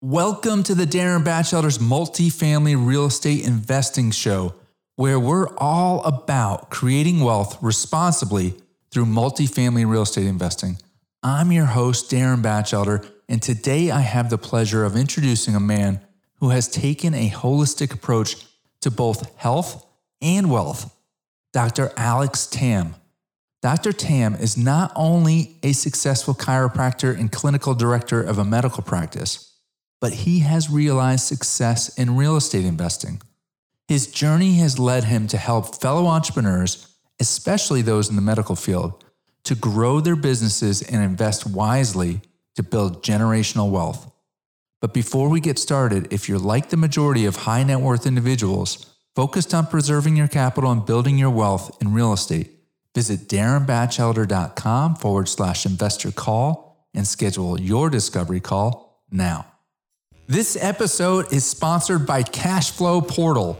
Welcome to the Darin Batchelder's Multifamily Real Estate Investing Show, where we're all about creating wealth responsibly through multifamily real estate investing. I'm your host, Darin Batchelder, and today I have the pleasure of introducing a man who has taken a holistic approach to both health and wealth, Dr. Alex Tam. Dr. Tam is not only a successful chiropractor and clinical director of a medical practice, but he has realized success in real estate investing. His journey has led him to help fellow entrepreneurs, especially those in the medical field, to grow their businesses and invest wisely to build generational wealth. But before we get started, if you're like the majority of high net worth individuals focused on preserving your capital and building your wealth in real estate, visit darinbatchelder.com forward slash investor call and schedule your discovery call now. This episode is sponsored by Cashflow Portal,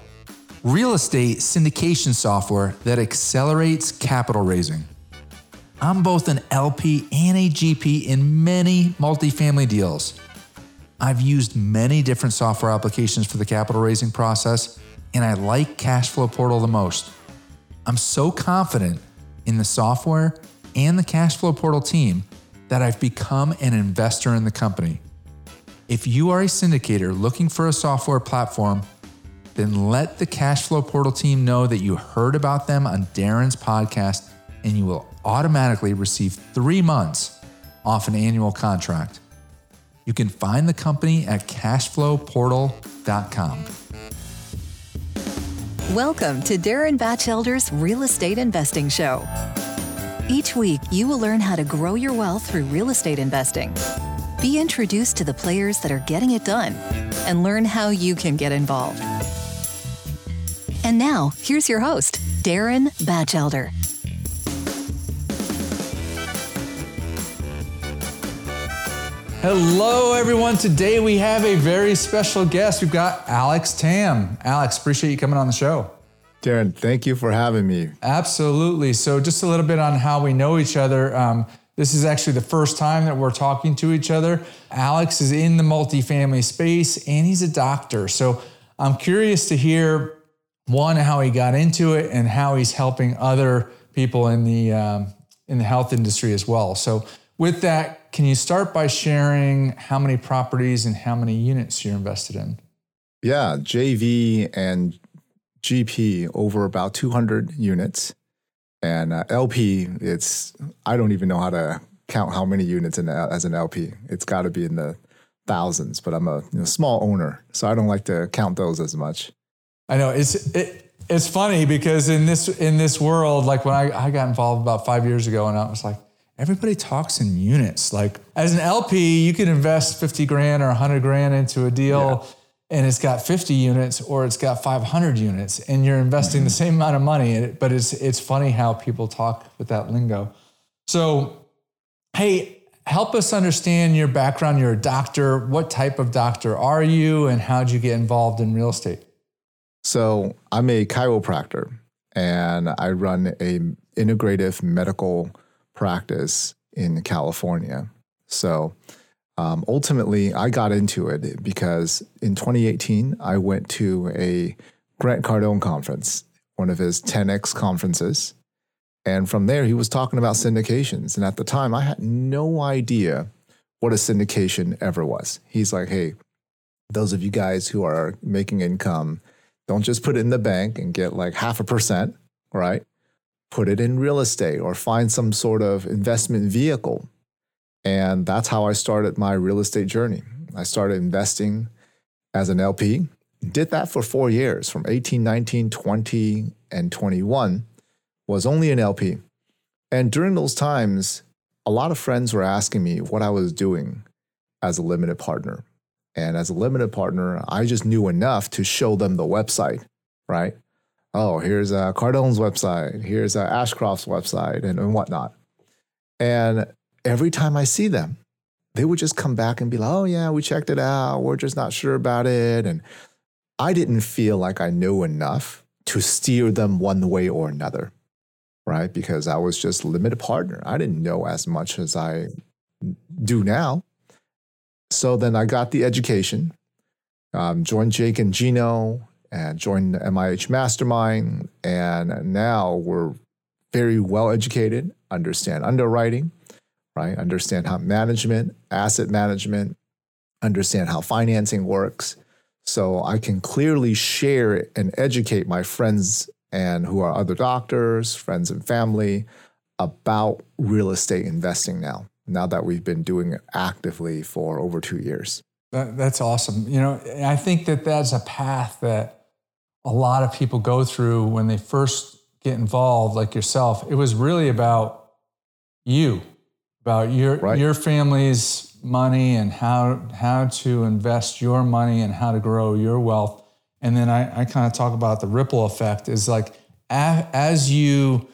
real estate syndication software that accelerates capital raising. I'm both an LP and a GP in many multifamily deals. I've used many different software applications for the capital raising process, and I like Cashflow Portal the most. I'm so confident in the software and the Cashflow Portal team that I've become an investor in the company. If you are a syndicator looking for a software platform, then let the Cashflow Portal team know that you heard about them on Darin's podcast, and you will automatically receive three months off an annual contract. You can find the company at cashflowportal.com. Welcome to Darin Batchelder's Real Estate Investing Show. Each week, you will learn how to grow your wealth through real estate investing be introduced to the players that are getting it done and learn how you can get involved. And now, here's your host, Darin Batchelder. Hello, everyone. Today we have a very special guest. We've got Alex Tam. Alex, appreciate you coming on the show. Darin, thank you for having me. Absolutely. So, just a little bit on how we know each other. Um, this is actually the first time that we're talking to each other. Alex is in the multifamily space and he's a doctor. So I'm curious to hear one how he got into it and how he's helping other people in the um, in the health industry as well. So with that, can you start by sharing how many properties and how many units you're invested in? Yeah, JV and GP over about 200 units. And uh, LP, it's I don't even know how to count how many units in as an LP. It's got to be in the thousands, but I'm a you know, small owner, so I don't like to count those as much. I know it's it, it's funny because in this in this world, like when I, I got involved about five years ago, and I was like, everybody talks in units. Like as an LP, you can invest fifty grand or hundred grand into a deal. Yeah and it's got 50 units or it's got 500 units and you're investing the mm-hmm. same amount of money but it's it's funny how people talk with that lingo. So hey help us understand your background. You're a doctor. What type of doctor are you and how did you get involved in real estate? So i'm a chiropractor and i run a integrative medical practice in california. So um, ultimately, I got into it because in 2018, I went to a Grant Cardone conference, one of his 10X conferences. And from there, he was talking about syndications. And at the time, I had no idea what a syndication ever was. He's like, hey, those of you guys who are making income, don't just put it in the bank and get like half a percent, right? Put it in real estate or find some sort of investment vehicle and that's how I started my real estate journey. I started investing as an LP, did that for four years from 18, 19, 20, and 21, was only an LP. And during those times, a lot of friends were asking me what I was doing as a limited partner. And as a limited partner, I just knew enough to show them the website, right? Oh, here's uh, Cardone's website, here's uh, Ashcroft's website, and, and whatnot. And every time I see them, they would just come back and be like, oh, yeah, we checked it out. We're just not sure about it. And I didn't feel like I knew enough to steer them one way or another, right? Because I was just limited partner. I didn't know as much as I do now. So then I got the education, um, joined Jake and Gino, and joined the MIH Mastermind. And now we're very well educated, understand underwriting, right? Understand how management, asset management, understand how financing works. So I can clearly share and educate my friends and who are other doctors, friends and family about real estate investing now, now that we've been doing it actively for over two years. That, that's awesome. You know, I think that that's a path that a lot of people go through when they first get involved, like yourself. It was really about you, about your right. your family's money and how how to invest your money and how to grow your wealth. And then I, I kind of talk about the ripple effect is like as you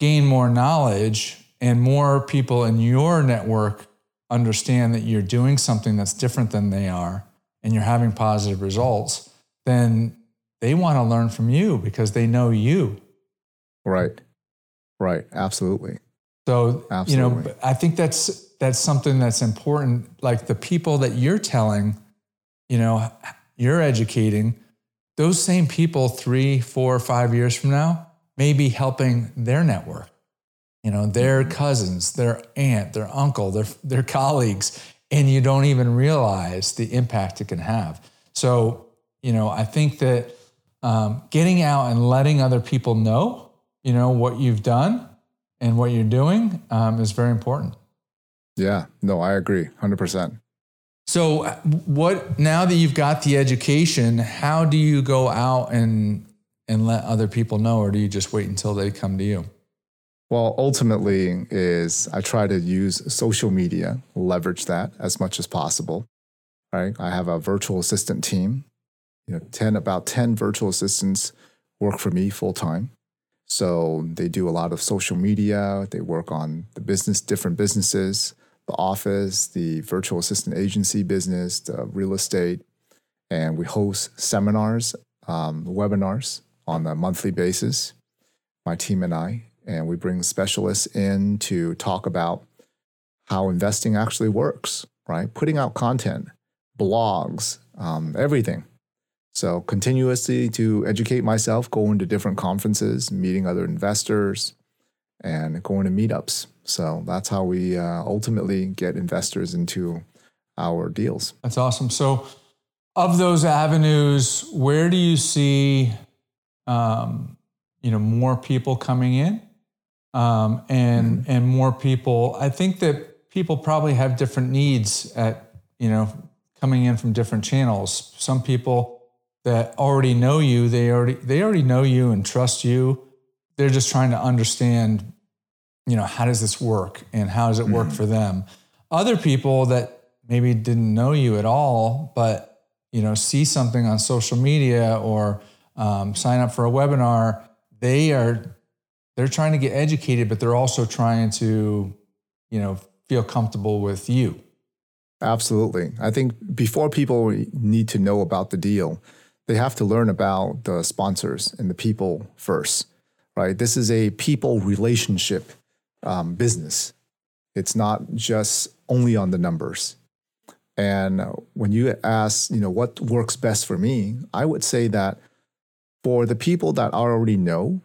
gain more knowledge and more people in your network understand that you're doing something that's different than they are and you're having positive results, then they want to learn from you because they know you. Right. Right. Absolutely. So, Absolutely. you know, I think that's that's something that's important like the people that you're telling, you know, you're educating, those same people 3, 4, 5 years from now may be helping their network you know, their mm-hmm. cousins, their aunt, their uncle, their, their colleagues, and you don't even realize the impact it can have. So, you know, I think that um, getting out and letting other people know, you know, what you've done and what you're doing um, is very important. Yeah, no, I agree 100%. So, what now that you've got the education, how do you go out and and let other people know, or do you just wait until they come to you? Well, ultimately is I try to use social media, leverage that as much as possible. Right? I have a virtual assistant team. You know, 10 about 10 virtual assistants work for me full time. So they do a lot of social media, they work on the business different businesses, the office, the virtual assistant agency business, the real estate, and we host seminars, um, webinars on a monthly basis. My team and I, and we bring specialists in to talk about how investing actually works, right? Putting out content, blogs, um, everything. So, continuously to educate myself, going to different conferences, meeting other investors, and going to meetups. So, that's how we uh, ultimately get investors into our deals. That's awesome. So, of those avenues, where do you see um, you know more people coming in um, and mm-hmm. and more people. I think that people probably have different needs at you know coming in from different channels. Some people that already know you, they already they already know you and trust you. They're just trying to understand, you know, how does this work and how does it work mm-hmm. for them. Other people that maybe didn't know you at all, but you know, see something on social media or um, sign up for a webinar, they are they're trying to get educated, but they're also trying to, you know, feel comfortable with you. Absolutely. I think before people need to know about the deal, they have to learn about the sponsors and the people first, right? This is a people relationship um, business. It's not just only on the numbers. And when you ask, you know, what works best for me, I would say that for the people that I already know,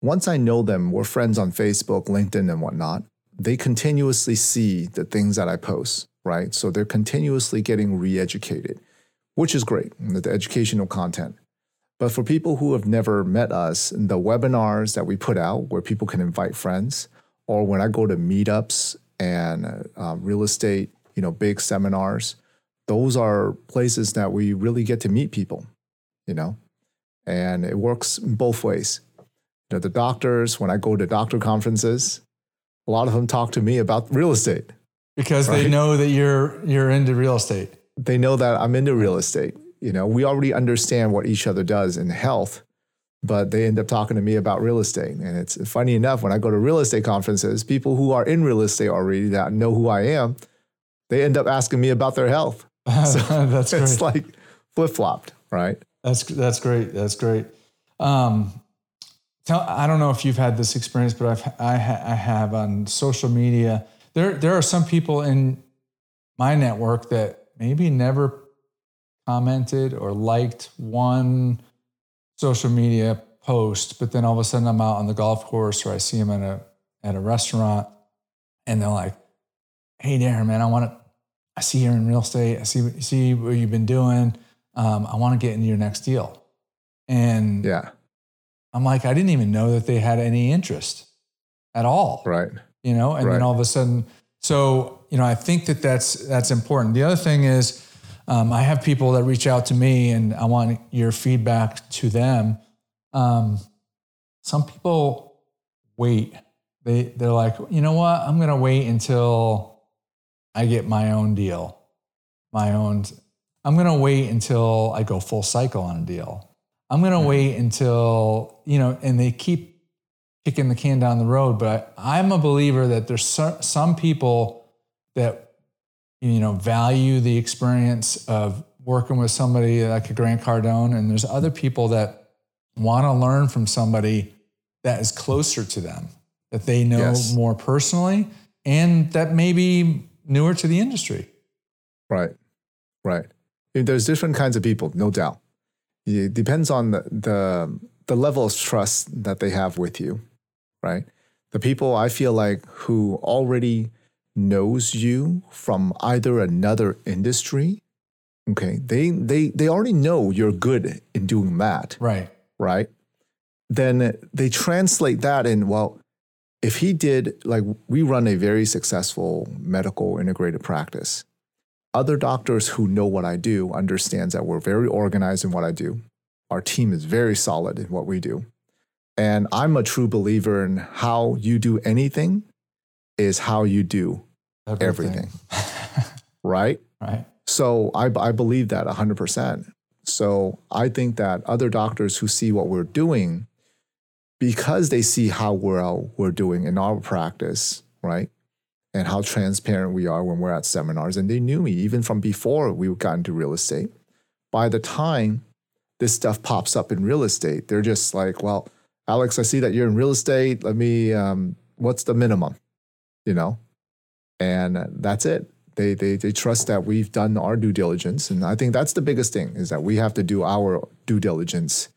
once I know them, we're friends on Facebook, LinkedIn, and whatnot, they continuously see the things that I post, right? So they're continuously getting re educated, which is great, the educational content. But for people who have never met us, the webinars that we put out where people can invite friends, or when I go to meetups and uh, real estate, you know, big seminars, those are places that we really get to meet people, you know, and it works both ways You know, the doctors, when I go to doctor conferences, a lot of them talk to me about real estate. Because right? they know that you're you're into real estate. They know that I'm into real estate. You know, we already understand what each other does in health, but they end up talking to me about real estate. And it's funny enough, when I go to real estate conferences, people who are in real estate already that know who I am, they end up asking me about their health. So that's great. it's like flip flopped, right? That's that's great. That's great. Um, Tell, I don't know if you've had this experience, but I've, I, ha, I have on social media. There, there are some people in my network that maybe never commented or liked one social media post, but then all of a sudden I'm out on the golf course or I see them at a at a restaurant and they're like, "Hey, Darin, man, I want to. I see you're in real estate. I see see what you've been doing. Um, I want to get into your next deal." And Yeah. I'm like, I didn't even know that they had any interest at all Right. you know and Right. then all of a sudden so you know i think that that's that's important. The other thing is um, i have people that reach out to me and i want your feedback to them. Um, some people wait. They they're like you know what? I'm going to wait until i get my own deal. My own i'm going to wait until i go full cycle on a deal. I'm going to wait until you know and they keep kicking the can down the road. But I, I'm a believer that there's some people that you know value the experience of working with somebody like a Grant Cardone, and there's other people that want to learn from somebody that is closer to them, that they know Yes. more personally, and that may be newer to the industry. Right. Right. There's different kinds of people, no doubt. It depends on the, the the level of trust that they have with you, right? The people I feel like who already knows you from either another industry, okay, they they they already know you're good in doing that, Right. right? Then they translate that in, well, if he did, like we run a very successful medical integrated practice. Other doctors who know what I do understands that we're very organized in what I do. Our team is very solid in what we do. And I'm a true believer in how you do anything is how you do everything, right? right. So I, I believe that 100%. So I think that other doctors who see what we're doing, because they see how well we're doing in our practice, right? And how transparent we are when we're at seminars. And they knew me even from before we got into real estate. By the time this stuff pops up in real estate, they're just like, well, Alex, I see that you're in real estate. Let me, um, what's the minimum? You know? And that's it they, they they trust that we've done our due diligence and i think that's the biggest thing is that we have to do our due diligence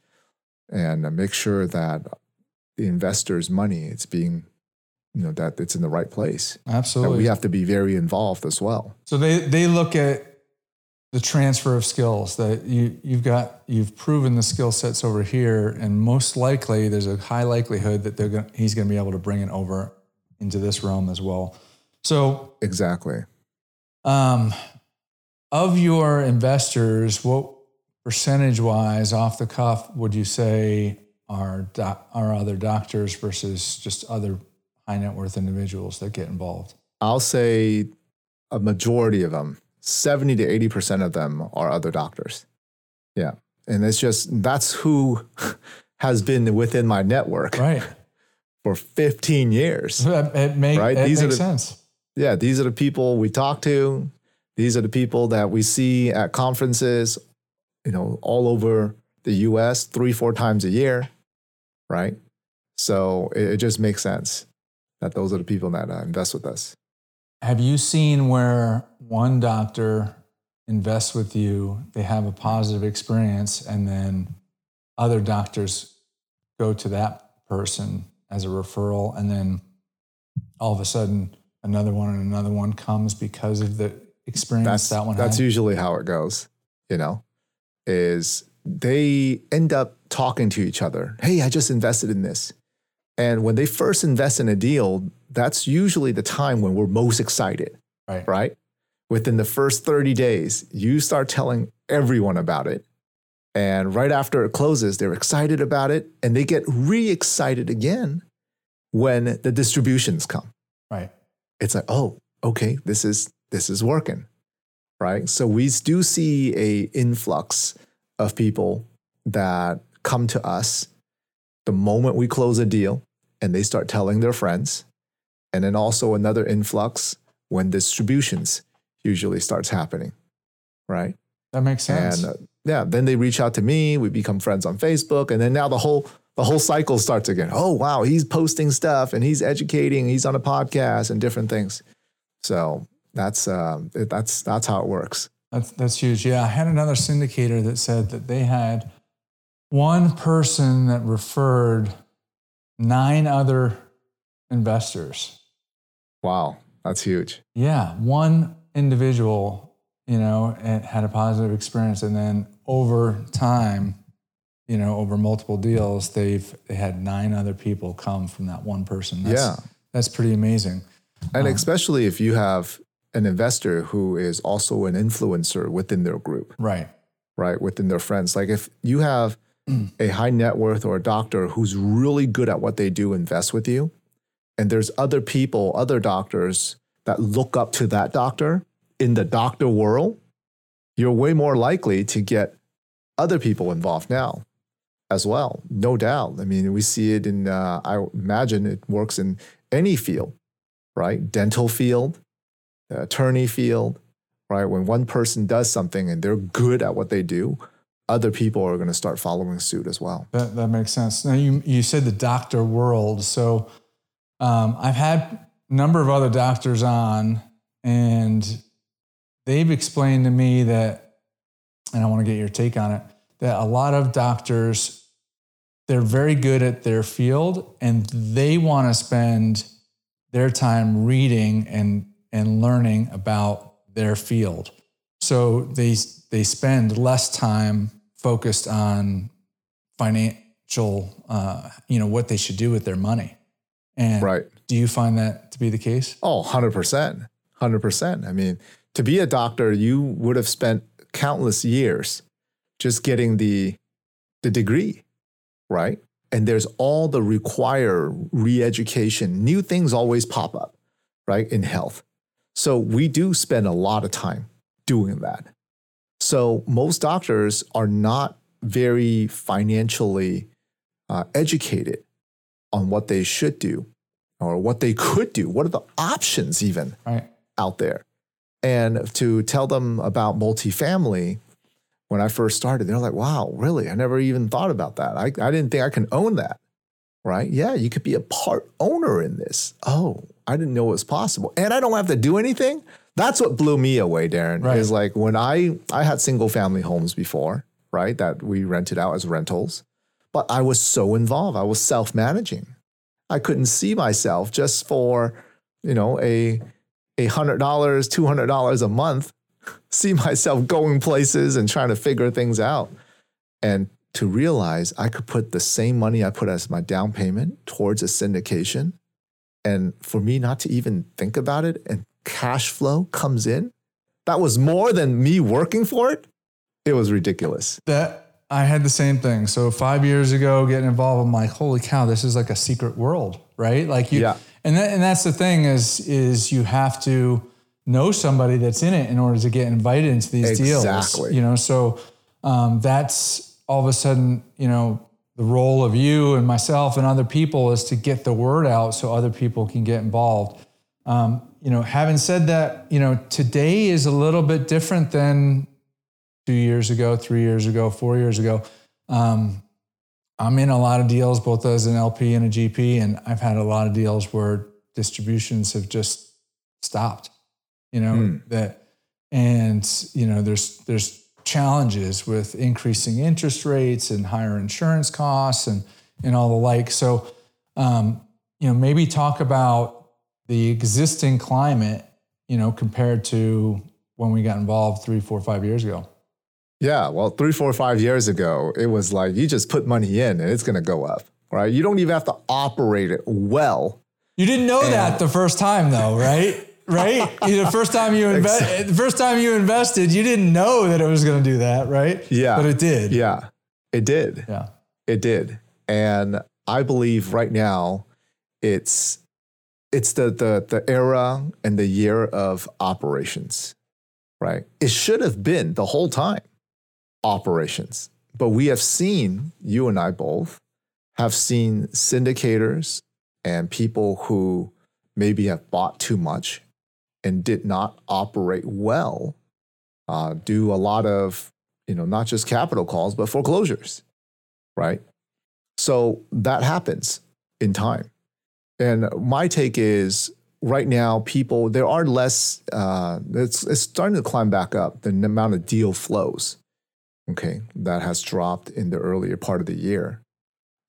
and make sure that the investor's money it's being you know that it's in the right place that Absolutely. we have to be very involved as well So they they look at the transfer of skills that you you've got you've proven the skill sets over here, and most likely there's a high likelihood that they're going he's going to be able to bring it over into this realm as well. So, exactly um, of your investors, what percentage wise, off the cuff, would you say are doc, are other doctors versus just other high net worth individuals that get involved? i'll say a majority of them 70 to 80% of them are other doctors yeah and it's just that's who has been within my network Right. for 15 years It, it, make, Right? it These are makes the- sense. yeah, these are the people we talk to. These are the people that we see at conferences, you know, all over the US three, four times a year, right? So it, it just makes sense that those are the people that uh, invest with us. Have you seen where one doctor invests with you, they have a positive experience, and then other doctors go to that person as a referral, and then all of a sudden another one and another one comes because of the experience That's that one that's had? usually how it goes, you know, is they end up talking to each other. Hey, I just invested in this. And when they first invest in a deal, that's usually the time when we're most excited. right. right? Within the first 30 days, you start telling everyone about it. And right after it closes, they're excited about it and they get re excited again when the distributions come. Right. It's like, oh, okay, this is this is working. Right. So we do see a influx of people that come to us the moment we close a deal and they start telling their friends. And then also another influx when distributions usually starts happening. Right. That makes sense. And uh, yeah, then they reach out to me. We become friends on Facebook, and then now the whole the whole cycle starts again. Oh wow, he's posting stuff and he's educating. He's on a podcast and different things. So that's um, it- that's that's how it works. That's that's huge. Yeah, I had another syndicator that said that they had one person that referred nine other investors. Wow, that's huge. Yeah, one individual, you know, and had a positive experience, and then over time, you know, over multiple deals, they've they had nine other people come from that one person. That's, Yeah. that's pretty amazing. And um, especially if you have an investor who is also an influencer within their group, Right. right? Within their friends. Like if you have a high net worth or a doctor who's really good at what they do invest with you, and there's other people, other doctors that look up to that doctor in the doctor world, you're way more likely to get other people involved now as well. No doubt. I mean, we see it in, uh, I imagine it works in any field, right? Dental field, the attorney field, right? When one person does something and they're good at what they do, other people are going to start following suit as well. That that makes sense. Now you you said the doctor world. So um, I've had number of other doctors on, and they've explained to me that, and I want to get your take on it, that a lot of doctors they're very good at their field, and they want to spend their time reading and and learning about their field. So they they spend less time focused on financial, uh, you know, what they should do with their money. And Right. Do you find that to be the case? Oh, 100%. 100%. I mean, to be a doctor, you would have spent countless years just getting the the degree, right? And there's all the require re-education. New things always pop up, right? In health. So we do spend a lot of time doing that. So most doctors are not very financially uh, educated on what they should do or what they could do. What are the options even Right. out there? And to tell them about multifamily, when I first started, they're like, wow, really? I never even thought about that. I, I didn't think I can own that. Right? Yeah, you could be a part owner in this. Oh, I didn't know it was possible. And I don't have to do anything. That's what blew me away, Darin. Right. Is like when I I had single family homes before, right? That we rented out as rentals. But I was so involved. I was self-managing. I couldn't see myself just for, you know, a a hundred dollars, two hundred dollars a month, see myself going places and trying to figure things out. And to realize I could put the same money I put as my down payment towards a syndication. And for me not to even think about it and cash flow comes in, that was more than me working for it. It was ridiculous. That I had the same thing. So five years ago, getting involved, I'm like, holy cow, this is like a secret world, right? Like you, Yeah. and that, and that's the thing is is you have to know somebody that's in it in order to get invited into these deals. Exactly. You know, so um, that's all of a sudden, you know, the role of you and myself and other people is to get the word out so other people can get involved. Um, you know, having said that, you know, today is a little bit different than two years ago, three years ago, four years ago. Um, I'm in a lot of deals, both as an LP and a GP, and I've had a lot of deals where distributions have just stopped. You know Hmm. that, and you know there's there's challenges with increasing interest rates and higher insurance costs and and all the like. So, um, you know, maybe talk about the existing climate, you know, compared to when we got involved three, four, five years ago. Yeah, well, three, four, five years ago, it was like you just put money in and it's going to go up, right? You don't even have to operate it well. You didn't know that the first time, though, right? Right? The first time you invest, the first time you invested, you didn't know that it was going to do that, right? Yeah. but it did. Yeah, it did. yeah. It did. And I believe right now it's it's the the the era and the year of operations. Right? It should have been the whole time operations. But we have seen you and I both have seen syndicators and people who maybe have bought too much and did not operate well uh, do a lot of you know not just capital calls but foreclosures right? So that happens in time. And my take is right now, people there are less. Uh, it's it's starting to climb back up. The amount of deal flows, okay, that has dropped in the earlier part of the year.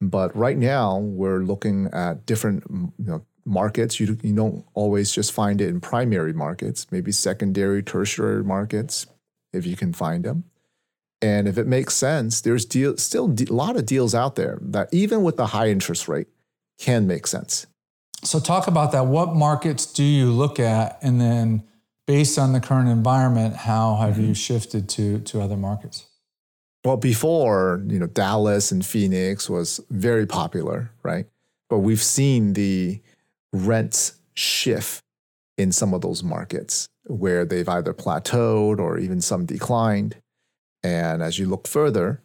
But right now, we're looking at different you know, markets. You you don't always just find it in primary markets. Maybe secondary, tertiary markets, if you can find them. And if it makes sense, there's deal, still a lot of deals out there that even with the high interest rate can make sense. So, talk about that. What markets do you look at? And then, based on the current environment, how have mm-hmm. you shifted to, to other markets? Well, before, you know, Dallas and Phoenix was very popular, right? But we've seen the rents shift in some of those markets where they've either plateaued or even some declined. And as you look further,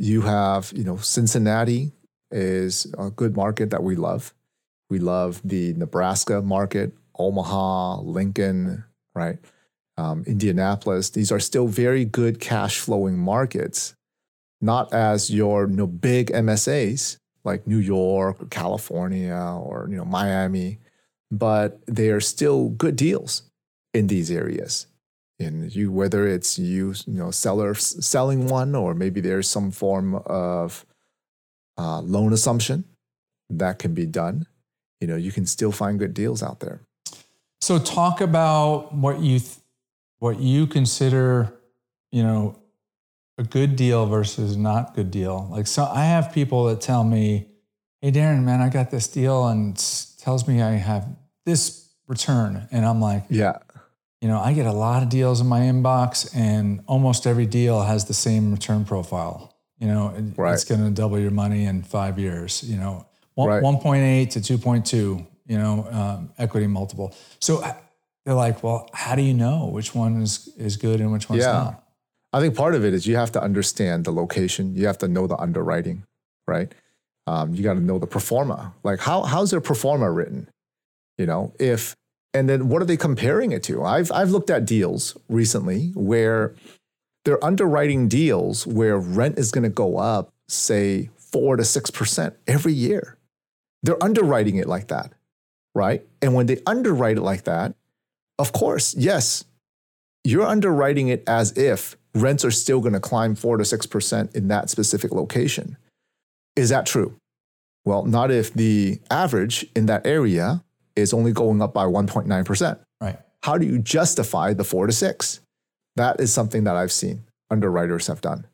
you have, you know, Cincinnati is a good market that we love. We love the Nebraska market, Omaha, Lincoln, right? Um, Indianapolis. These are still very good cash flowing markets, not as your you know, big MSAs like New York, or California, or you know Miami, but they are still good deals in these areas. And you, whether it's you, you know, seller selling one, or maybe there's some form of uh, loan assumption that can be done, you know, you can still find good deals out there. So talk about what you what you consider, you know, a good deal versus not good deal. Like so I have people that tell me, "Hey Darin, man, I got this deal and tells me I have this return." And I'm like, "Yeah. You know, I get a lot of deals in my inbox and almost every deal has the same return profile. You know, right. it's going to double your money in five years. You know, one, right. 1.8 to 2.2. You know, um, equity multiple. So they're like, well, how do you know which one is is good and which one's yeah. not? I think part of it is you have to understand the location. You have to know the underwriting, right? Um, you got to know the pro forma. Like how how's their pro forma written? You know, if and then what are they comparing it to? I've I've looked at deals recently where they're underwriting deals where rent is going to go up, say, four to six percent every year. They're underwriting it like that, right? And when they underwrite it like that, of course, yes, you're underwriting it as if rents are still going to climb four to six percent in that specific location. Is that true? Well, not if the average in that area is only going up by 1.9%. Right. How do you justify the four to six? That is something that I've seen underwriters have done.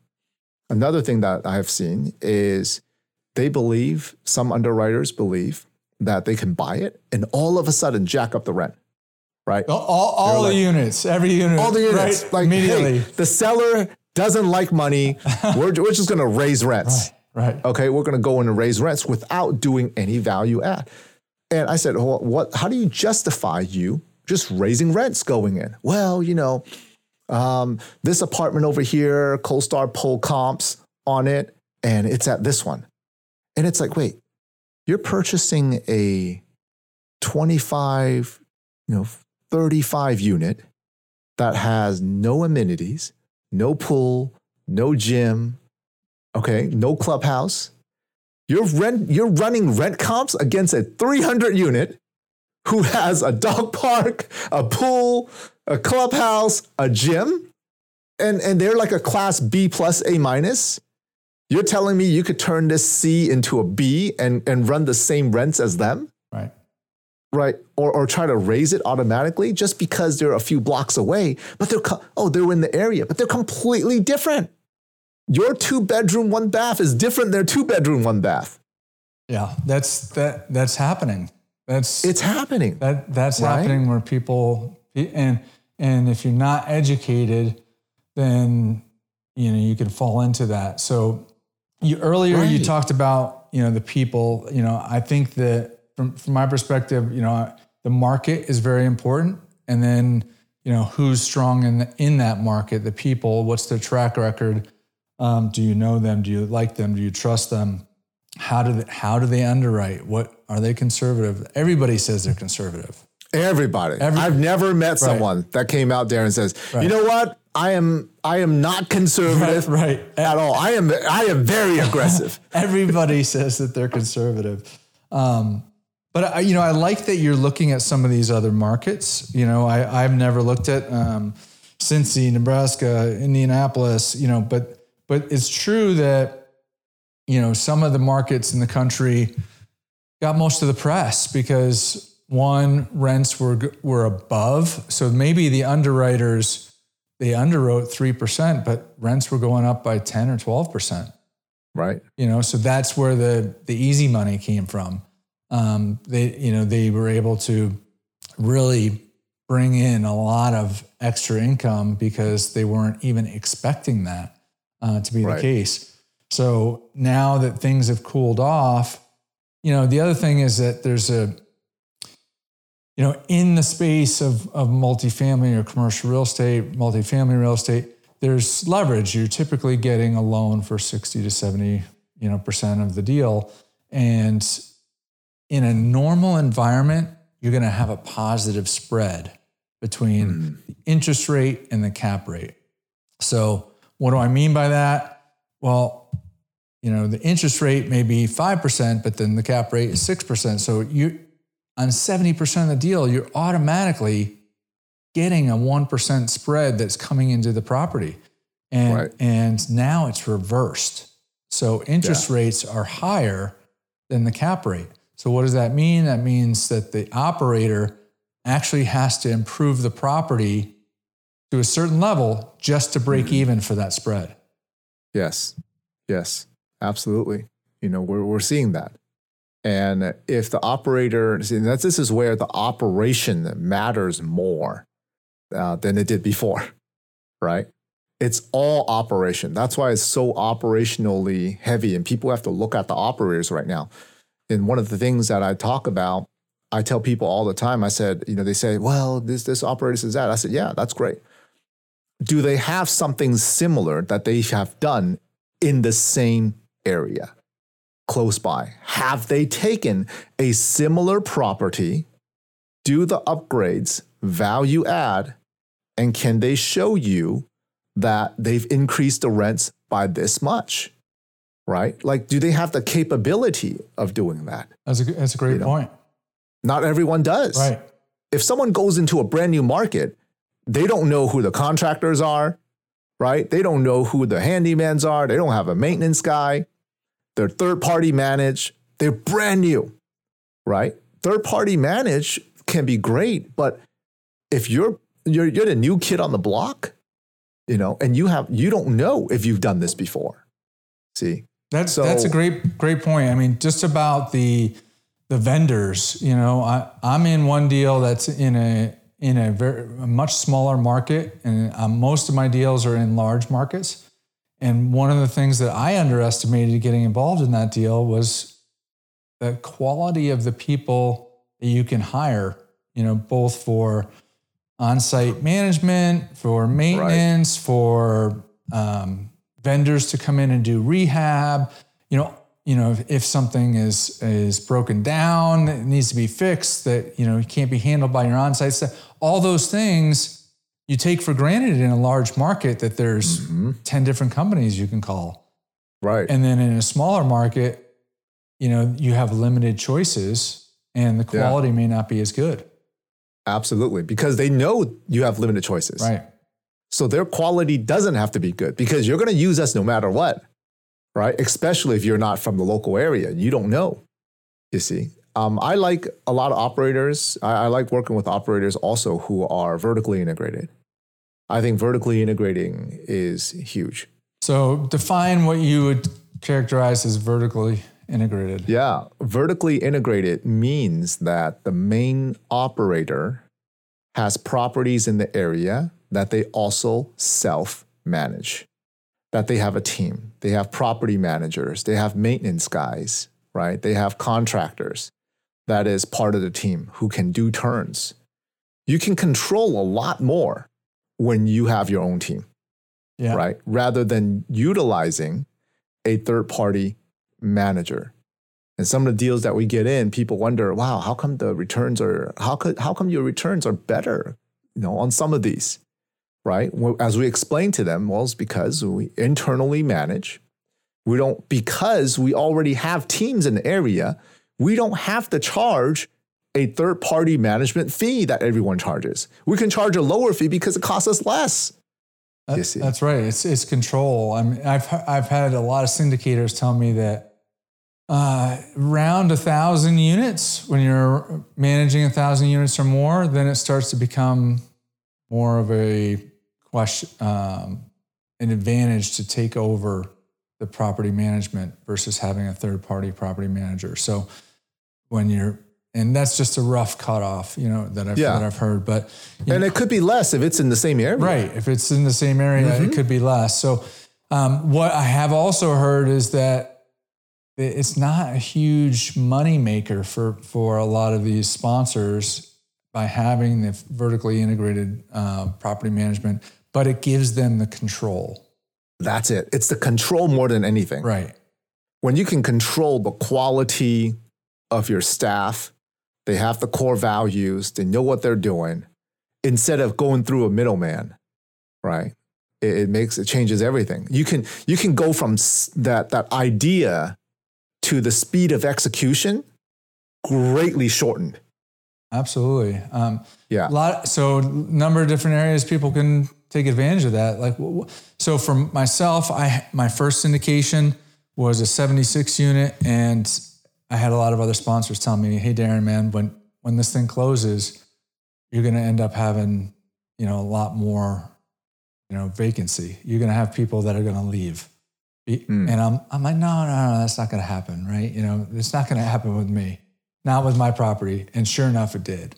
Another thing that I have seen is they believe, some underwriters believe that they can buy it and all of a sudden jack up the rent, right? All, all, all the units, every unit. All the units. Right, like, immediately. Hey, the seller doesn't like money. we're, we're just going to raise rents. Right, right. Okay. We're going to go in and raise rents without doing any value add. And I said, well, what, how do you justify you just raising rents going in? Well, you know, um, this apartment over here, CoStar pull comps on it, and it's at this one. And it's like, wait, you're purchasing a 25, you know, 35 unit that has no amenities, no pool, no gym, okay, no clubhouse. You're rent, you're running rent comps against a 300 unit who has a dog park, a pool, a clubhouse, a gym, and, and they're like a class B plus A minus. You're telling me you could turn this C into a B and, and run the same rents as them? Right. Or, or try to raise it automatically just because they're a few blocks away, but they're, co- oh, they're in the area, but they're completely different. Your two bedroom, one bath is different than their two bedroom, one bath. Yeah, that's that that's happening. That's it's happening. That that's right? happening where people and and if you're not educated, then you know you can fall into that. So you earlier right. you talked about you know the people. You know I think that from from my perspective, you know the market is very important, and then you know who's strong in in that market, the people. What's their track record? Um, do you know them? Do you like them? Do you trust them? How do they, how do they underwrite? What are they conservative? Everybody says they're conservative. Everybody. Every, I've never met someone right. that came out there and says, right. "You know what? I am I am not conservative right, right. at all. I am I am very aggressive." Everybody says that they're conservative. Um, But I, you know, I like that you're looking at some of these other markets. You know, I, I've never looked at um, Cincy, Nebraska, Indianapolis. You know, but but it's true that you know some of the markets in the country got most of the press because one rents were were above, so maybe the underwriters they underwrote three percent, but rents were going up by ten or twelve percent. Right. You know, so that's where the the easy money came from um, they you know they were able to really bring in a lot of extra income because they weren't even expecting that uh, to be right. the case. So now that things have cooled off, you know the other thing is that there's a you know in the space of of multifamily or commercial real estate, multifamily real estate, there's leverage. You're typically getting a loan for 60 to 70 you know percent of the deal and in a normal environment, you're going to have a positive spread between mm. the interest rate and the cap rate. So, what do I mean by that? Well, you know, the interest rate may be 5%, but then the cap rate is 6%. So, you on 70% of the deal, you're automatically getting a 1% spread that's coming into the property. And, right. and now it's reversed. So interest yeah. rates are higher than the cap rate. So, what does that mean? That means that the operator actually has to improve the property to a certain level just to break mm-hmm. even for that spread. Yes. Yes. Absolutely. You know, we're, we're seeing that. And if the operator, that's, this is where the operation matters more uh, than it did before, right? It's all operation. That's why it's so operationally heavy. And people have to look at the operators right now and one of the things that I talk about, I tell people all the time, I said, you know, they say, well, this, this operator says that. I said, yeah, that's great. Do they have something similar that they have done in the same area close by? Have they taken a similar property, do the upgrades, value add, and can they show you that they've increased the rents by this much? Right? Like, do they have the capability of doing that? That's a, that's a great you point. Know? Not everyone does. Right. If someone goes into a brand new market, they don't know who the contractors are, right? They don't know who the handymans are. They don't have a maintenance guy. They're third party managed. They're brand new, right? Third party managed can be great, but if you're you're you're the new kid on the block, you know, and you have you don't know if you've done this before. See, that's so, that's a great great point. I mean, just about the the vendors. You know, I, I'm in one deal that's in a in a very a much smaller market, and um, most of my deals are in large markets. And one of the things that I underestimated getting involved in that deal was the quality of the people that you can hire. You know, both for on-site management, for maintenance, right. for um, vendors to come in and do rehab. You know, you know, if, if something is is broken down, it needs to be fixed, that you know, it can't be handled by your on-site staff. All those things you take for granted in a large market that there's mm-hmm. 10 different companies you can call. Right. And then in a smaller market, you know, you have limited choices and the quality yeah. may not be as good. Absolutely. Because they know you have limited choices. Right. So their quality doesn't have to be good because you're going to use us no matter what, right? Especially if you're not from the local area. You don't know, you see. Um, I like a lot of operators. I, I like working with operators also who are vertically integrated. I think vertically integrating is huge. So define what you would characterize as vertically integrated. Yeah, vertically integrated means that the main operator has properties in the area that they also self manage, that they have a team, they have property managers, they have maintenance guys, right? They have contractors that is part of the team who can do turns. You can control a lot more when you have your own team, yeah. right? Rather than utilizing a third party manager. And some of the deals that we get in, people wonder, wow, how come the returns are, how, could, how come your returns are better, you know, on some of these? Right? As we explain to them, well, it's because we internally manage. We don't, because we already have teams in the area, we don't have to charge a third party management fee that everyone charges. We can charge a lower fee because it costs us less. That, that's right. It's it's control. I mean, I've I've had a lot of syndicators tell me that uh, around a thousand units, when you're managing a thousand units or more, then it starts to become more of a um, an advantage to take over the property management versus having a third party property manager. So when you're and that's just a rough cutoff, you know, that I've, yeah. that I've heard. But and know, it could be less if it's in the same area, right? If it's in the same area, mm-hmm. it could be less. So um, what I have also heard is that it's not a huge money maker for for a lot of these sponsors by having the vertically integrated uh, property management, but it gives them the control. That's it. It's the control more than anything. Right. When you can control the quality of your staff they have the core values. They know what they're doing instead of going through a middleman, right? It, it makes it changes everything. You can you can go from that that idea to the speed of execution greatly shortened. Absolutely. Um, yeah. A lot. So number of different areas people can take advantage of that. Like so, for myself, I my first syndication was a 76 unit, and I had a lot of other sponsors tell me, "Hey, Darin, man, when when this thing closes, you're going to end up having you know a lot more you know vacancy. You're going to have people that are going to leave." Mm. And I'm I'm like, no, no, no, that's not going to happen, right? You know, it's not going to happen with me, not with my property. And sure enough, it did.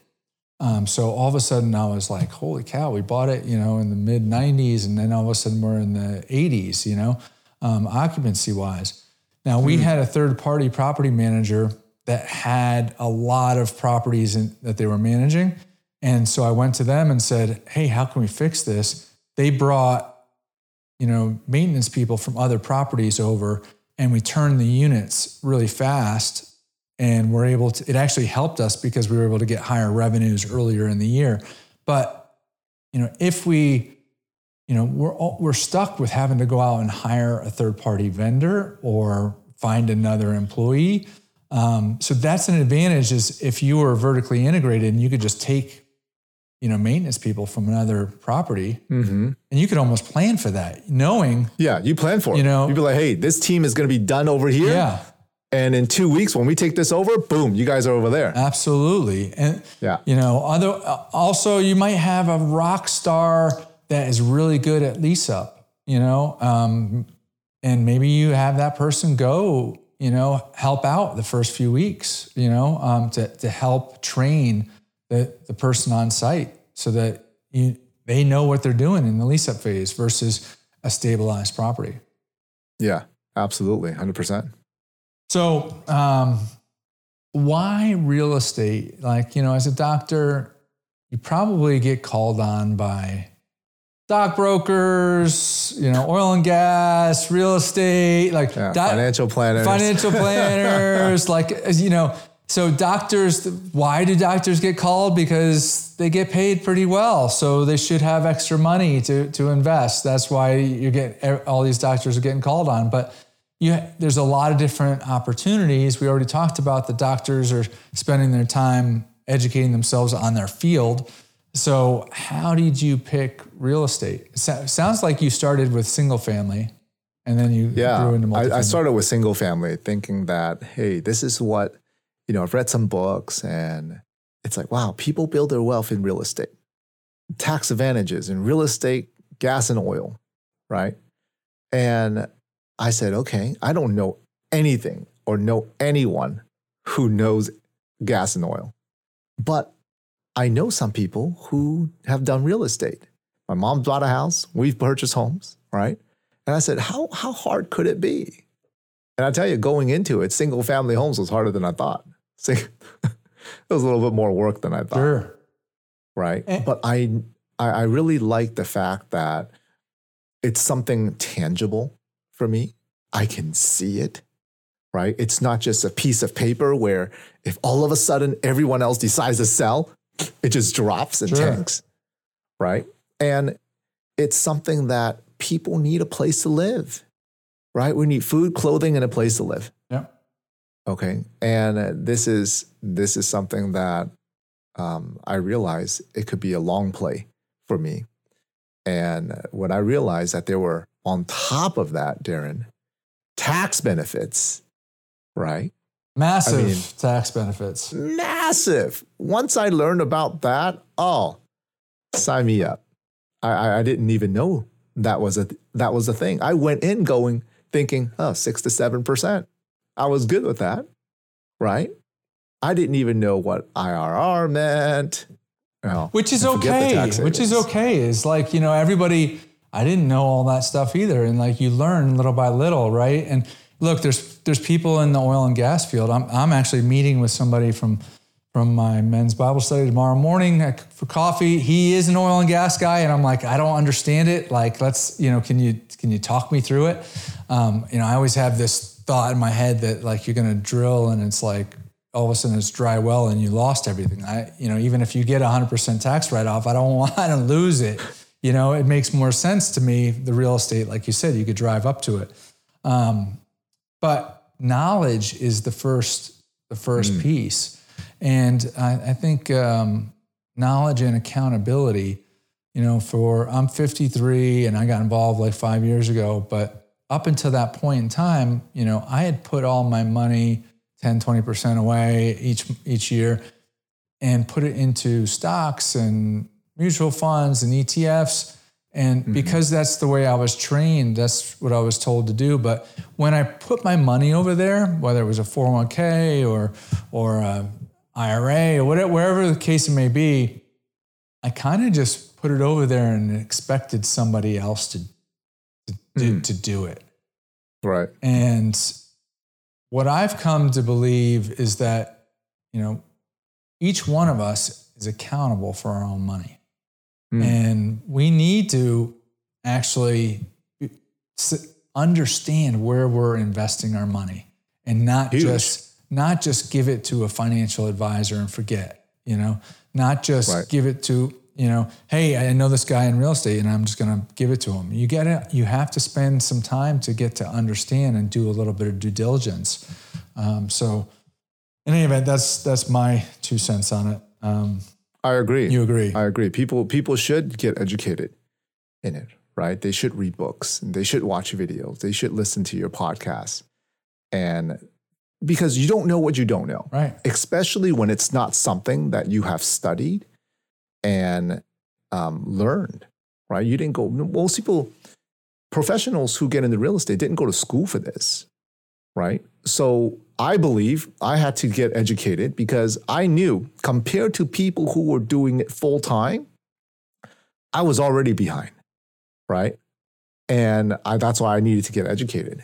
Um, so all of a sudden, I was like, holy cow, we bought it, you know, in the mid 90s, and then all of a sudden we're in the 80s, you know, um, occupancy wise. Now, we hmm. had a third party property manager that had a lot of properties in, that they were managing. And so I went to them and said, Hey, how can we fix this? They brought, you know, maintenance people from other properties over and we turned the units really fast. And we're able to, it actually helped us because we were able to get higher revenues earlier in the year. But, you know, if we, you know, we're all, we're stuck with having to go out and hire a third party vendor or find another employee. Um, so that's an advantage is if you were vertically integrated and you could just take, you know, maintenance people from another property mm-hmm. and you could almost plan for that knowing. Yeah. You plan for you it. know, you'd be like, Hey, this team is going to be done over here. Yeah. And in two weeks, when we take this over, boom, you guys are over there. Absolutely. And, yeah. you know, other, also you might have a rock star that is really good at lease up, you know, um, and maybe you have that person go, you know, help out the first few weeks, you know, um, to, to help train the, the person on site so that you, they know what they're doing in the lease up phase versus a stabilized property. Yeah, absolutely. 100%. So, um, why real estate? Like, you know, as a doctor, you probably get called on by stockbrokers, you know, oil and gas, real estate, like yeah, financial planners, financial planners, like you know. So doctors, why do doctors get called? Because they get paid pretty well, so they should have extra money to to invest. That's why you get all these doctors are getting called on, but. You, there's a lot of different opportunities. We already talked about the doctors are spending their time educating themselves on their field so, how did you pick real estate? sounds like you started with single family and then you yeah, grew into multifamily. I, I started with single family thinking that, hey, this is what, you know, I've read some books and it's like, wow, people build their wealth in real estate. Tax advantages in real estate, gas and oil, right? And I said, okay, I don't know anything or know anyone who knows gas and oil. But I know some people who have done real estate. My mom bought a house, we've purchased homes, right? And I said, how, how hard could it be? And I tell you, going into it, single family homes was harder than I thought. See, it was a little bit more work than I thought. Sure. Right. And- but I, I really like the fact that it's something tangible for me. I can see it right? It's not just a piece of paper where if all of a sudden everyone else decides to sell, it just drops and sure. tanks, right? And it's something that people need a place to live, right? We need food, clothing, and a place to live. Yeah. Okay, and this is this is something that um, I realized it could be a long play for me. And when I realized that there were on top of that, Darin, tax benefits, right? Massive I mean- tax benefits. Massive. Once I learned about that, oh, sign me up. I, I, I didn't even know that was a that was a thing. I went in going thinking, oh, six to seven percent. I was good with that, right? I didn't even know what IRR meant. Oh, which is and forget the okay which is okay is like you know everybody i didn't know all that stuff either. And like you learn little by little right? And look there's there's people in the oil and gas field. I'm, I'm actually meeting with somebody from from my men's bible study tomorrow morning for coffee. He is an oil and gas guy and i'm like i don't understand it. Like let's you know can you can you talk me through it? Um, you know i always have this thought in my head that like you're going to drill and it's like all of a sudden it's dry well and you lost everything. I, you know, even if you get a hundred percent tax write off, I don't want to lose it. You know, it makes more sense to me. The real estate, like you said, you could drive up to it. Um, but knowledge is the first, the first piece, and I, I think um, knowledge and accountability. You know, for I'm 53 and I got involved like five years ago, but up until that point in time, you know, I had put all my money 10, 20% away each each year and put it into stocks and mutual funds and ETFs. And mm-hmm. because that's the way I was trained, that's what I was told to do. But when I put my money over there, whether it was a 401k or or a IRA or whatever, wherever the case it may be, I kind of just put it over there and expected somebody else to to, do, hmm. to do it. right. And what I've come to believe is that, you know, each one of us is accountable for our own money. Mm. And we need to actually understand where we're investing our money and not Huge. just not just give it to a financial advisor and forget, you know, not just Right. give it to, you know, hey, I know this guy in real estate and I'm just going to give it to him. You get it. You have to spend some time to get to understand and do a little bit of due diligence. Um, so, in any event, that's that's my two cents on it. Um, I agree. you agree? I agree. People people should get educated in it, right? They should read books. They should watch videos. They should listen to your podcast. And because you don't know what you don't know, right. especially when it's not something that you have studied and um, learned, right? You didn't go, most people, professionals who get into real estate didn't go to school for this, right? So I believe I had to get educated because I knew compared to people who were doing it full time, I was already behind, right? And I, that's why I needed to get educated.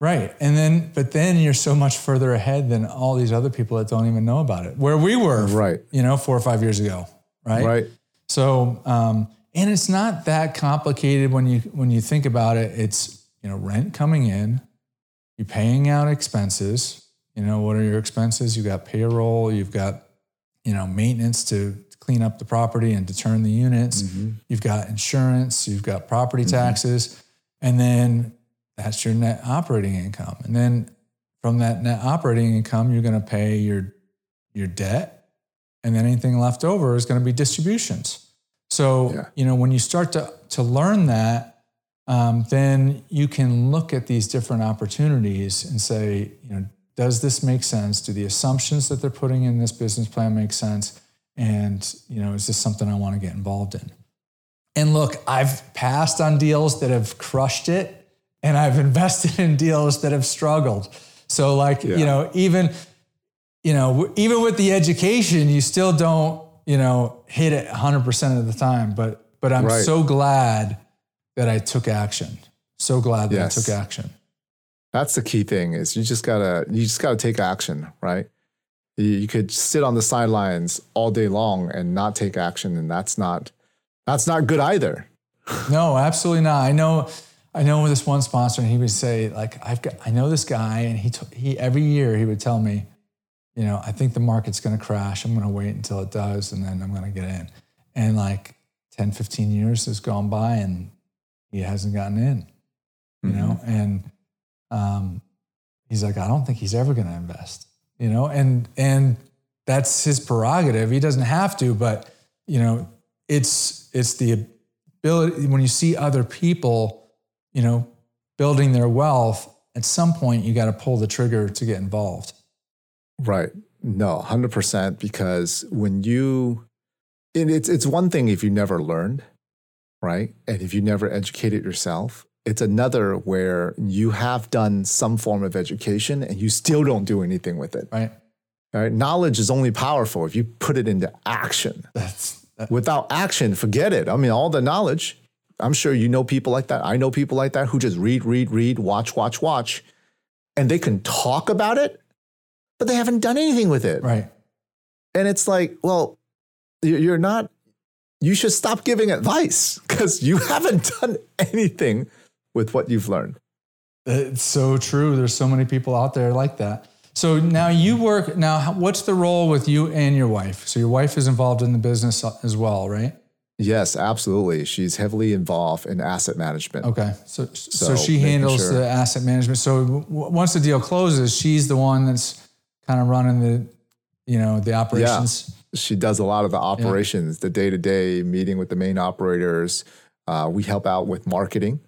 Right. And then, but then you're so much further ahead than all these other people that don't even know about it, where we were, Right. you know, four or five years ago. Right. Right. So, um, and it's not that complicated when you, when you think about it. It's, you know, rent coming in, you're paying out expenses. You know, what are your expenses? You've got payroll, you've got, you know, maintenance to clean up the property and to turn the units. Mm-hmm. You've got insurance, you've got property mm-hmm. taxes, and then that's your net operating income. And then from that net operating income, you're going to pay your your debt, and then anything left over is going to be distributions. So Yeah. you know when you start to to learn that, um, then you can look at these different opportunities and say, you know, does this make sense? Do the assumptions that they're putting in this business plan make sense? And you know, is this something I want to get involved in? And look, I've passed on deals that have crushed it, and I've invested in deals that have struggled. So, like, Yeah. you know, even, you know, even with the education, you still don't, you know, hit it 100% of the time. But, but I'm Right. so glad that I took action. So glad that Yes. I took action. That's the key thing is you just gotta you just gotta take action, right? You, you could sit on the sidelines all day long and not take action, and that's not that's not good either. No, absolutely not. I know, I know this one sponsor, and he would say, like, I've got, I know this guy, and he, t- he every year he would tell me, you know, I think the market's going to crash. I'm going to wait until it does, and then I'm going to get in. And like 10, 15 years has gone by, and he hasn't gotten in, you know, and um, he's like, I don't think he's ever going to invest, you know, and, and that's his prerogative. He doesn't have to, but you know, it's, it's the ability when you see other people, you know, building their wealth, at some point you got to pull the trigger to get involved. Right. No, 100% because when you and it's it's one thing if you never learned, right? And if you never educated yourself, it's another where you have done some form of education and you still don't do anything with it. Right. Right? Knowledge is only powerful if you put it into action. That's that, Without action, forget it. I mean, all the knowledge, I'm sure you know people like that. I know people like that who just read, read, read, watch, watch, watch, and they can talk about it, but they haven't done anything with it. right. And it's like, well, you're not, you should stop giving advice because you haven't done anything with what you've learned. It's so true. There's so many people out there like that. So now you work. Now, what's the role with you and your wife? So your wife is involved in the business uh, as well, right? Yes, absolutely. She's heavily involved in asset management. Okay. So so, So she handles sure- the asset management. So w- once the deal closes, she's the one that's kind of running the, you know, the operations. She does a lot of the operations, the day to day meeting with the main operators. Uh, we help out with marketing,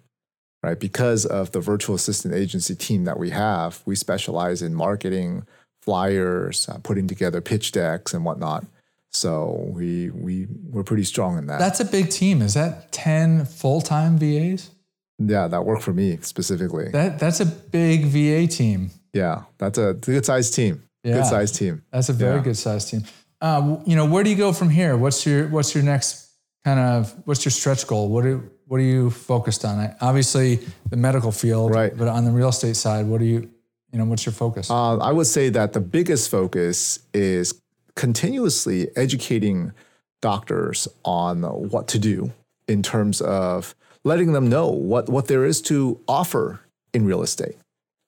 right? Because of the virtual assistant agency team that we have, we specialize in marketing, flyers, uh, putting together pitch decks and whatnot. So we we we're pretty strong in that. That's a big team. Is that ten full time VAs? yeah, that worked for me specifically. That that's a big VA team. yeah, that's a good sized team. Yeah. Good sized team. That's a very Yeah. good sized team. Uh, you know, where do you go from here? What's your what's your next kind of what's your stretch goal? What do what are you focused on? I- Obviously, the medical field, Right. But on the real estate side, what do you you know? What's your focus? Uh, I would say that the biggest focus is continuously educating doctors on what to do in terms of letting them know what, what there is to offer in real estate,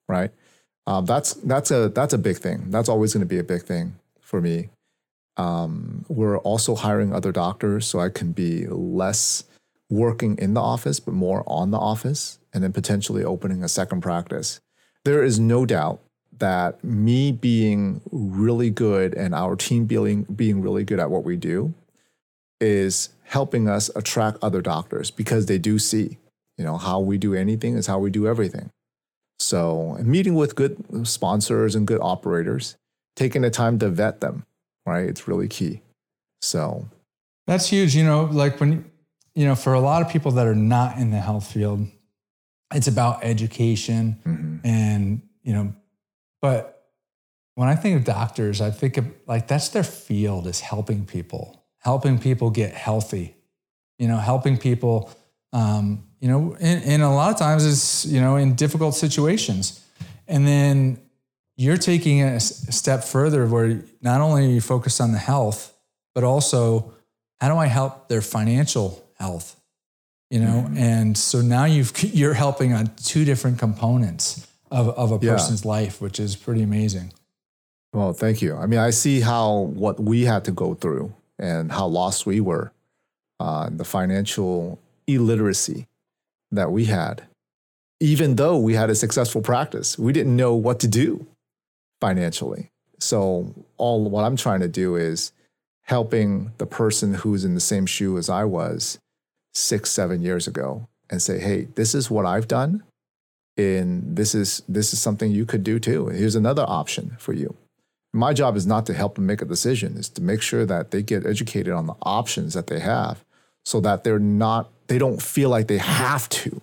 right? Um, that's that's a that's a big thing. That's always going to be a big thing for me. Um, we're also hiring other doctors, so I can be less working in the office, but more on the office, and then potentially opening a second practice. There is no doubt that me being really good and our team being being really good at what we do is helping us attract other doctors because they do see, you know, how we do anything is how we do everything. So, meeting with good sponsors and good operators, taking the time to vet them, right? It's really key. So, That's huge. You know, like when, you know, for a lot of people that are not in the health field, it's about education mhm. and, you know, but when I think of doctors, I think of like that's their field is helping people, helping people get healthy, you know, helping people, um, you know, and, and a lot of times it's, you know, in difficult situations. And then you're taking it a step further where not only are you focused on the health, but also how do I help their financial health? You know, and so now you've you're helping on two different components of, of a Yeah. person's life, which is pretty amazing. well, thank you. I mean, I see how what we had to go through and how lost we were, uh, the financial illiteracy that we had. Even though we had a successful practice, we didn't know what to do financially. So, all what I'm trying to do is helping the person who's in the same shoe as I was six, seven years ago and say, hey, this is what I've done. And this is this is something you could do too. Here's another option for you. My job is not to help them make a decision, is to make sure that they get educated on the options that they have so that they're not they don't feel like they have to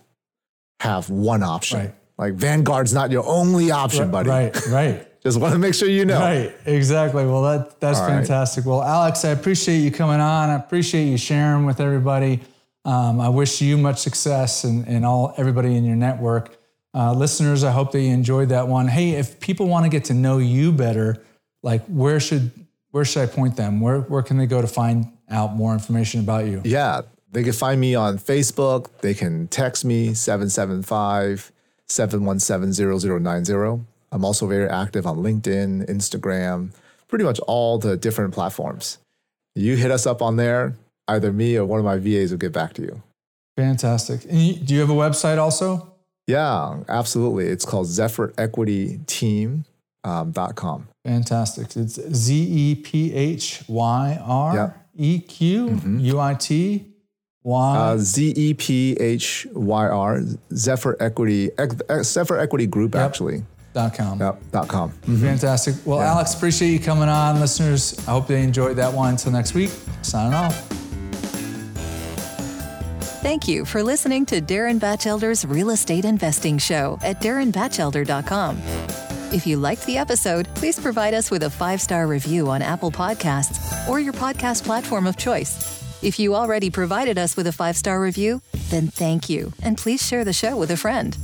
have one option. Right. Like Vanguard's not your only option, buddy. Right, right. Just want to make sure you know. Right, exactly. Well, that that's All right. fantastic. Well, Alex, I appreciate you coming on. I appreciate you sharing with everybody. Um, I wish you much success and, and all everybody in your network. Uh, listeners, I hope that you enjoyed that one. Hey, if people want to get to know you better, like where should where should I point them? Where where can they go to find out more information about you? Yeah, they can find me on Facebook. They can text me 775 717 0090. I'm also very active on LinkedIn, Instagram, pretty much all the different platforms. You hit us up on there, either me or one of my VAs will get back to you. Fantastic. And you, do you have a website also? Yeah, absolutely. It's called Zephyr Equity Team um, dot com. Fantastic. It's Z E P H Y R E Q U I T Y. Uh, Z E P H Y R Zephyr Equity Ec- Zephyr Equity Group actually. Dot com. Yep, dot com. Mm-hmm. Fantastic. Well, Alex, appreciate you coming on. Listeners, I hope they enjoyed that one. Until next week, signing off. Thank you for listening to Darin Batchelder's Real Estate Investing Show at darinbatchelder.com. If you liked the episode, please provide us with a five star review on Apple Podcasts or your podcast platform of choice. If you already provided us with a five star review, then thank you, and please share the show with a friend.